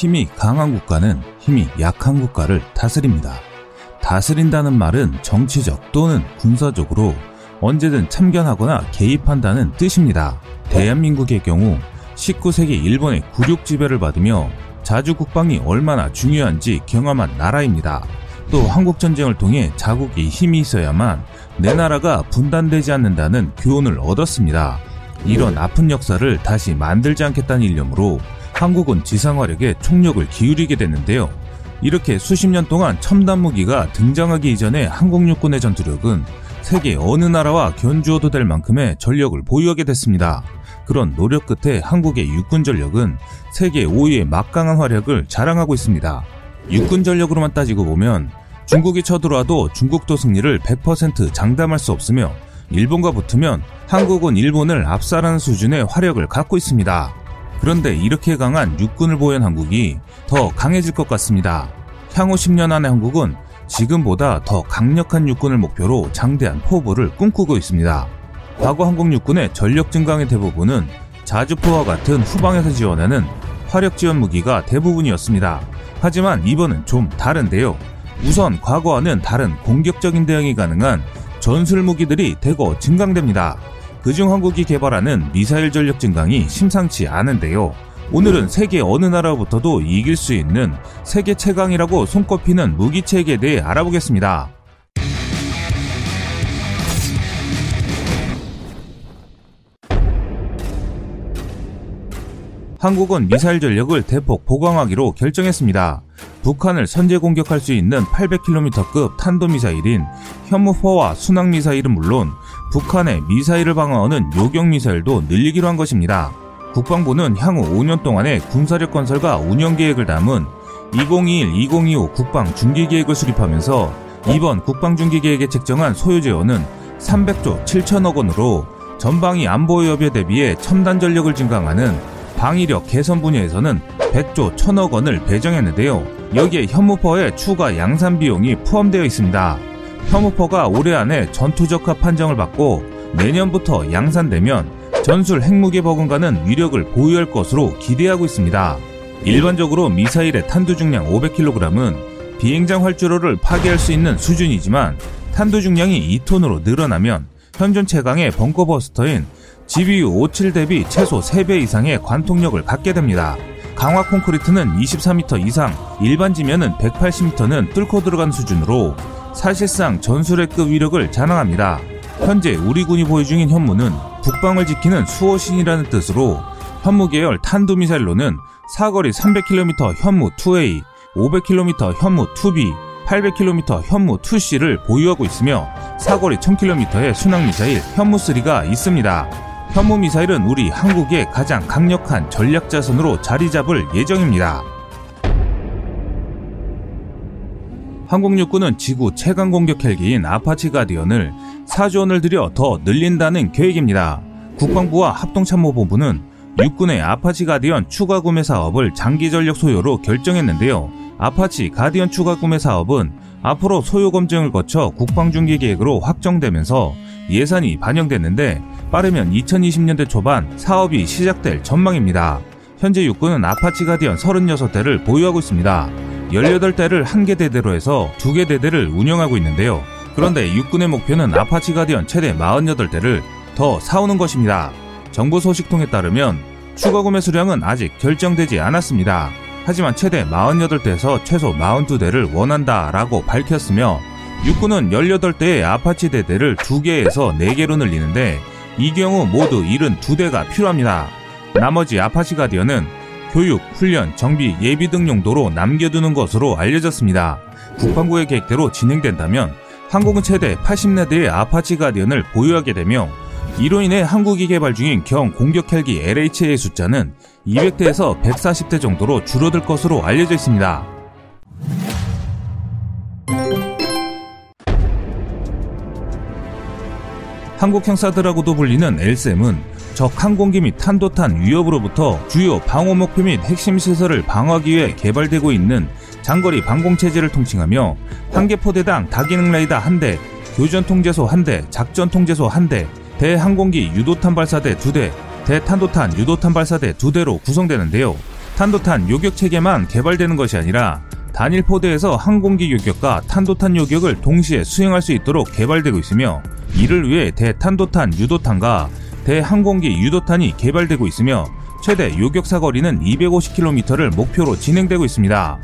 힘이 강한 국가는 힘이 약한 국가를 다스립니다. 다스린다는 말은 정치적 또는 군사적으로 언제든 참견하거나 개입한다는 뜻입니다. 대한민국의 경우 19세기 일본의 굴욕 지배를 받으며 자주 국방이 얼마나 중요한지 경험한 나라입니다. 또 한국전쟁을 통해 자국이 힘이 있어야만 내 나라가 분단되지 않는다는 교훈을 얻었습니다. 이런 아픈 역사를 다시 만들지 않겠다는 일념으로 한국은 지상화력에 총력을 기울이게 됐는데요. 이렇게 수십 년 동안 첨단 무기가 등장하기 이전에 한국 육군의 전투력은 세계 어느 나라와 견주어도 될 만큼의 전력을 보유하게 됐습니다. 그런 노력 끝에 한국의 육군 전력은 세계 5위의 막강한 화력을 자랑하고 있습니다. 육군 전력으로만 따지고 보면 중국이 쳐들어와도 중국도 승리를 100% 장담할 수 없으며 일본과 붙으면 한국은 일본을 압살하는 수준의 화력을 갖고 있습니다. 그런데 이렇게 강한 육군을 보유한 한국이 더 강해질 것 같습니다. 향후 10년 안에 한국은 지금보다 더 강력한 육군을 목표로 장대한 포부를 꿈꾸고 있습니다. 과거 한국 육군의 전력 증강의 대부분은 자주포와 같은 후방에서 지원하는 화력 지원 무기가 대부분이었습니다. 하지만 이번은 좀 다른데요. 우선 과거와는 다른 공격적인 대응이 가능한 전술 무기들이 대거 증강됩니다. 그중 한국이 개발하는 미사일 전력 증강이 심상치 않은데요. 오늘은 세계 어느 나라부터도 이길 수 있는 세계 최강이라고 손꼽히는 무기체계에 대해 알아보겠습니다. 한국은 미사일 전력을 대폭 보강하기로 결정했습니다. 북한을 선제 공격할 수 있는 800km급 탄도미사일인 현무포와 순항미사일은 물론 북한의 미사일을 방어하는 요격미사일도 늘리기로 한 것입니다. 국방부는 향후 5년 동안의 군사력 건설과 운영 계획을 담은 2021-2025 국방 중기 계획을 수립하면서 이번 국방 중기 계획에 책정한 소요 재원은 300조 7천억 원으로 전방위 안보 위협에 대비해 첨단 전력을 증강하는 방위력 개선 분야에서는 100조 1000억 원을 배정했는데요. 여기에 현무퍼의 추가 양산 비용이 포함되어 있습니다. 현무퍼가 올해 안에 전투적합 판정을 받고 내년부터 양산되면 전술 핵무기 버금가는 위력을 보유할 것으로 기대하고 있습니다. 일반적으로 미사일의 탄두 중량 500kg은 비행장 활주로를 파괴할 수 있는 수준이지만 탄두 중량이 2톤으로 늘어나면 현존 최강의 벙커버스터인 GBU-57 대비 최소 3배 이상의 관통력을 갖게 됩니다. 강화 콘크리트는 24m 이상, 일반 지면은 180m는 뚫고 들어간 수준으로 사실상 전술핵급 위력을 자랑합니다. 현재 우리 군이 보유 중인 현무는 북방을 지키는 수호신이라는 뜻으로 현무 계열 탄도미사일로는 사거리 300km 현무 2A, 500km 현무 2B, 800km 현무 2C를 보유하고 있으며 사거리 1000km의 순항미사일 현무 3가 있습니다. 현무 미사일은 우리 한국의 가장 강력한 전략 자산으로 자리 잡을 예정입니다. 한국 육군은 지구 최강 공격 헬기인 아파치 가디언을 4조 원을 들여 더 늘린다는 계획입니다. 국방부와 합동참모본부는 육군의 아파치 가디언 추가 구매 사업을 장기 전력 소요로 결정했는데요. 아파치 가디언 추가 구매 사업은 앞으로 소요 검증을 거쳐 국방중기 계획으로 확정되면서 예산이 반영됐는데 빠르면 2020년대 초반 사업이 시작될 전망입니다. 현재 육군은 아파치 가디언 36대를 보유하고 있습니다. 18대를 한 개 대대로 해서 두 개 대대를 운영하고 있는데요. 그런데 육군의 목표는 아파치 가디언 최대 48대를 더 사오는 것입니다. 정부 소식통에 따르면 추가 구매 수량은 아직 결정되지 않았습니다. 하지만 최대 48대에서 최소 42대를 원한다라고 밝혔으며 육군은 18대의 아파치 대대를 2개에서 4개로 늘리는데 이 경우 모두 72대가 필요합니다. 나머지 아파치 가디언은 교육, 훈련, 정비, 예비 등 용도로 남겨두는 것으로 알려졌습니다. 국방부의 계획대로 진행된다면 한국은 최대 84대의 아파치 가디언을 보유하게 되며 이로 인해 한국이 개발 중인 경 공격 헬기 LHA의 숫자는 200대에서 140대 정도로 줄어들 것으로 알려져 있습니다. 한국 형사들하고도 불리는 엘셈은 적 항공기 및 탄도탄 위협으로부터 주요 방어 목표 및 핵심 시설을 방어하기 위해 개발되고 있는 장거리 방공 체제를 통칭하며 한 개 포대당 다기능 레이더 한 대, 교전 통제소 한 대, 작전 통제소 한 대, 대항공기 유도탄 발사대 두 대, 대탄도탄 유도탄 발사대 두 대로 구성되는데요. 탄도탄 요격 체계만 개발되는 것이 아니라 단일 포대에서 항공기 요격과 탄도탄 요격을 동시에 수행할 수 있도록 개발되고 있으며 이를 위해 대탄도탄 유도탄과 대항공기 유도탄이 개발되고 있으며 최대 요격 사거리는 250km를 목표로 진행되고 있습니다.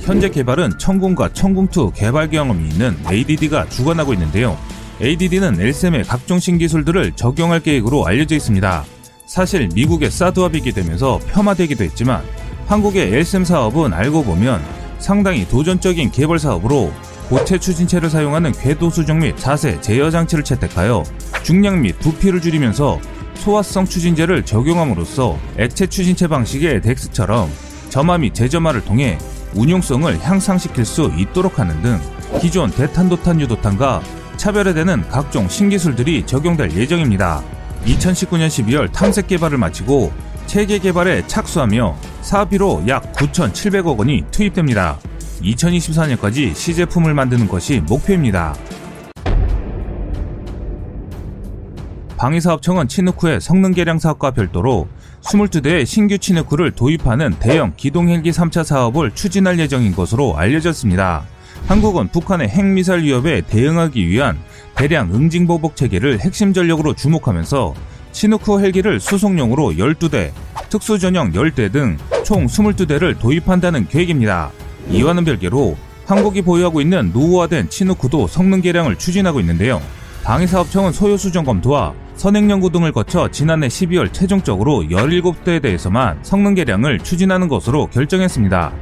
현재 개발은 천궁과 천궁2 개발 경험이 있는 ADD가 주관하고 있는데요. ADD는 LSM의 각종 신기술들을 적용할 계획으로 알려져 있습니다. 사실 미국의 사드업이게 되면서 폄하되기도 했지만 한국의 LSM 사업은 알고 보면 상당히 도전적인 개발 사업으로 고체 추진체를 사용하는 궤도 수정 및 자세 제어 장치를 채택하여 중량 및 부피를 줄이면서 소화성 추진제를 적용함으로써 액체 추진체 방식의 덱스처럼 점화 및 재점화를 통해 운용성을 향상시킬 수 있도록 하는 등 기존 대탄도탄 유도탄과 차별화되는 각종 신기술들이 적용될 예정입니다. 2019년 12월 탐색 개발을 마치고 체계 개발에 착수하며 사업비로 약 9,700억 원이 투입됩니다. 2024년까지 시제품을 만드는 것이 목표입니다. 방위사업청은 치누크의 성능 개량 사업과 별도로 22대의 신규 치누크를 도입하는 대형 기동 헬기 3차 사업을 추진할 예정인 것으로 알려졌습니다. 한국은 북한의 핵미사일 위협에 대응하기 위한 대량 응징 보복 체계를 핵심 전력으로 주목하면서 치누크 헬기를 수송용으로 12대, 특수 전용 10대 등 총 22대를 도입한다는 계획입니다. 이와는 별개로 한국이 보유하고 있는 노후화된 치누크도 성능 개량을 추진하고 있는데요. 방위사업청은 소요 수정 검토와 선행 연구 등을 거쳐 지난해 12월 최종적으로 17대에 대해서만 성능 개량을 추진하는 것으로 결정했습니다.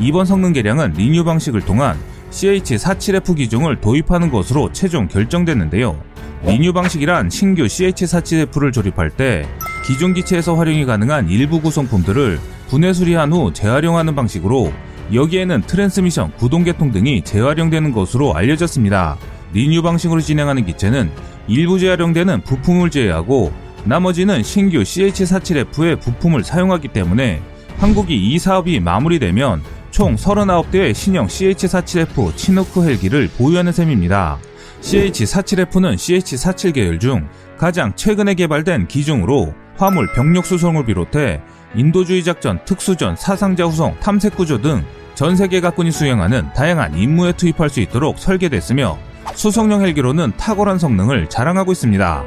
이번 성능 개량은 renew 방식을 통한 CH47F 기종을 도입하는 것으로 최종 결정됐는데요. renew 방식이란 신규 CH47F를 조립할 때 기존 기체에서 활용이 가능한 일부 구성품들을 분해 수리한 후 재활용하는 방식으로 여기에는 트랜스미션, 구동계통 등이 재활용되는 것으로 알려졌습니다. 리뉴 방식으로 진행하는 기체는 일부 재활용되는 부품을 제외하고 나머지는 신규 CH47F의 부품을 사용하기 때문에 한국이 이 사업이 마무리되면 총 39대의 신형 CH-47F 치노크 헬기를 보유하는 셈입니다. CH-47F는 CH-47 계열 중 가장 최근에 개발된 기종으로 화물 병력 수송을 비롯해 인도주의 작전, 특수전, 사상자 후송, 탐색 구조 등 전 세계 각군이 수행하는 다양한 임무에 투입할 수 있도록 설계됐으며 수송용 헬기로는 탁월한 성능을 자랑하고 있습니다.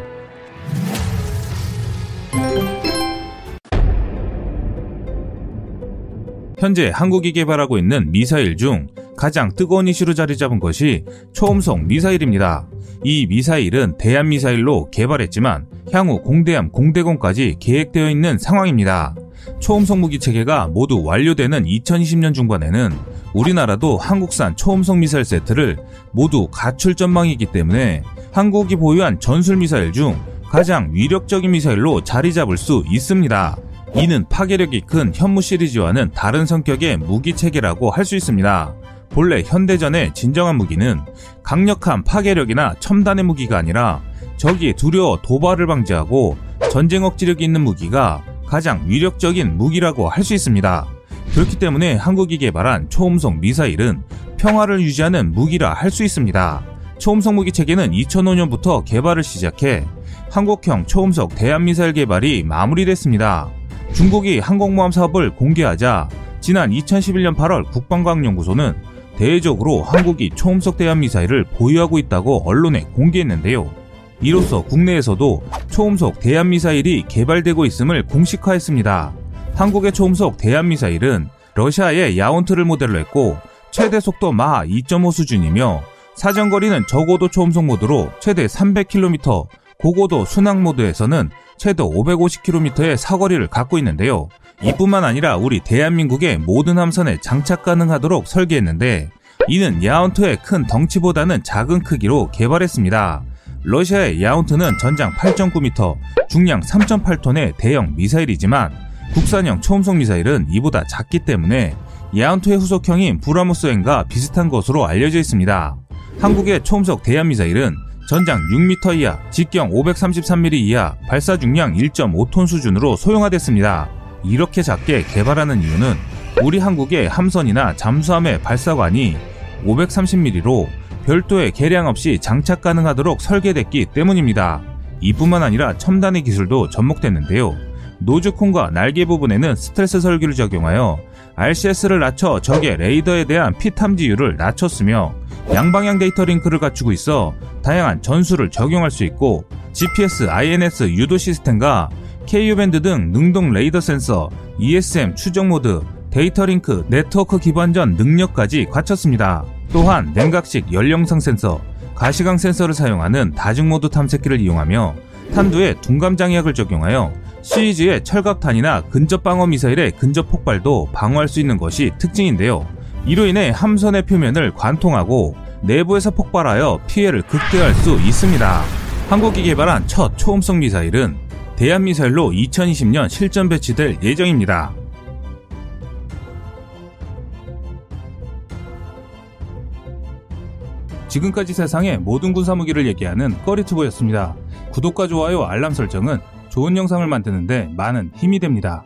현재 한국이 개발하고 있는 미사일 중 가장 뜨거운 이슈로 자리 잡은 것이 초음속 미사일입니다. 이 미사일은 대한 미사일로 개발했지만 향후 공대함, 공대공까지 계획되어 있는 상황입니다. 초음속 무기 체계가 모두 완료되는 2020년 중반에는 우리나라도 한국산 초음속 미사일 세트를 모두 갖출 전망이기 때문에 한국이 보유한 전술 미사일 중 가장 위력적인 미사일로 자리 잡을 수 있습니다. 이는 파괴력이 큰 현무 시리즈와는 다른 성격의 무기 체계라고 할 수 있습니다. 본래 현대전의 진정한 무기는 강력한 파괴력이나 첨단의 무기가 아니라 적이 두려워 도발을 방지하고 전쟁 억지력이 있는 무기가 가장 위력적인 무기라고 할 수 있습니다. 그렇기 때문에 한국이 개발한 초음속 미사일은 평화를 유지하는 무기라 할 수 있습니다. 초음속 무기 체계는 2005년부터 개발을 시작해 한국형 초음속 대한미사일 개발이 마무리됐습니다. 중국이 항공모함 사업을 공개하자 지난 2011년 8월 국방과학연구소는 대외적으로 한국이 초음속 대한미사일을 보유하고 있다고 언론에 공개했는데요. 이로써 국내에서도 초음속 대한미사일이 개발되고 있음을 공식화했습니다. 한국의 초음속 대한미사일은 러시아의 야온트를 모델로 했고 최대 속도 마2.5 수준이며 사정거리는 저고도 초음속 모드로 최대 300km, 고고도 순항 모드에서는 최대 550km의 사거리를 갖고 있는데요. 이뿐만 아니라 우리 대한민국의 모든 함선에 장착 가능하도록 설계했는데 이는 야운트의 큰 덩치보다는 작은 크기로 개발했습니다. 러시아의 야운트는 전장 8.9m, 중량 3.8톤의 대형 미사일이지만 국산형 초음속 미사일은 이보다 작기 때문에 야운트의 후속형인 브라모스행과 비슷한 것으로 알려져 있습니다. 한국의 초음속 대한 미사일은 전장 6m 이하, 직경 533mm 이하, 발사 중량 1.5톤 수준으로 소형화됐습니다. 이렇게 작게 개발하는 이유는 우리 한국의 함선이나 잠수함의 발사관이 530mm로 별도의 개량 없이 장착 가능하도록 설계됐기 때문입니다. 이뿐만 아니라 첨단의 기술도 접목됐는데요. nose cone과 날개 부분에는 스텔스 설계를 적용하여 RCS를 낮춰 적의 레이더에 대한 피 탐지율을 낮췄으며 양방향 데이터 링크를 갖추고 있어 다양한 전술을 적용할 수 있고 GPS, INS 유도 시스템과 Ku밴드 등 능동 레이더 센서, ESM 추적 모드, 데이터 링크, 네트워크 기반전 능력까지 갖췄습니다. 또한 냉각식 열영상 센서, 가시광 센서를 사용하는 다중모드 탐색기를 이용하며 탄두에 둔감 장약을 적용하여 시리즈의 철갑탄이나 근접 방어 미사일의 근접 폭발도 방어할 수 있는 것이 특징인데요. 이로 인해 함선의 표면을 관통하고 내부에서 폭발하여 피해를 극대화할 수 있습니다. 한국이 개발한 첫 초음속 미사일은 대한미사일로 2020년 실전 배치될 예정입니다. 지금까지 세상의 모든 군사무기를 얘기하는 꺼리투브였습니다. 구독과 좋아요, 알람 설정은 좋은 영상을 만드는데 많은 힘이 됩니다.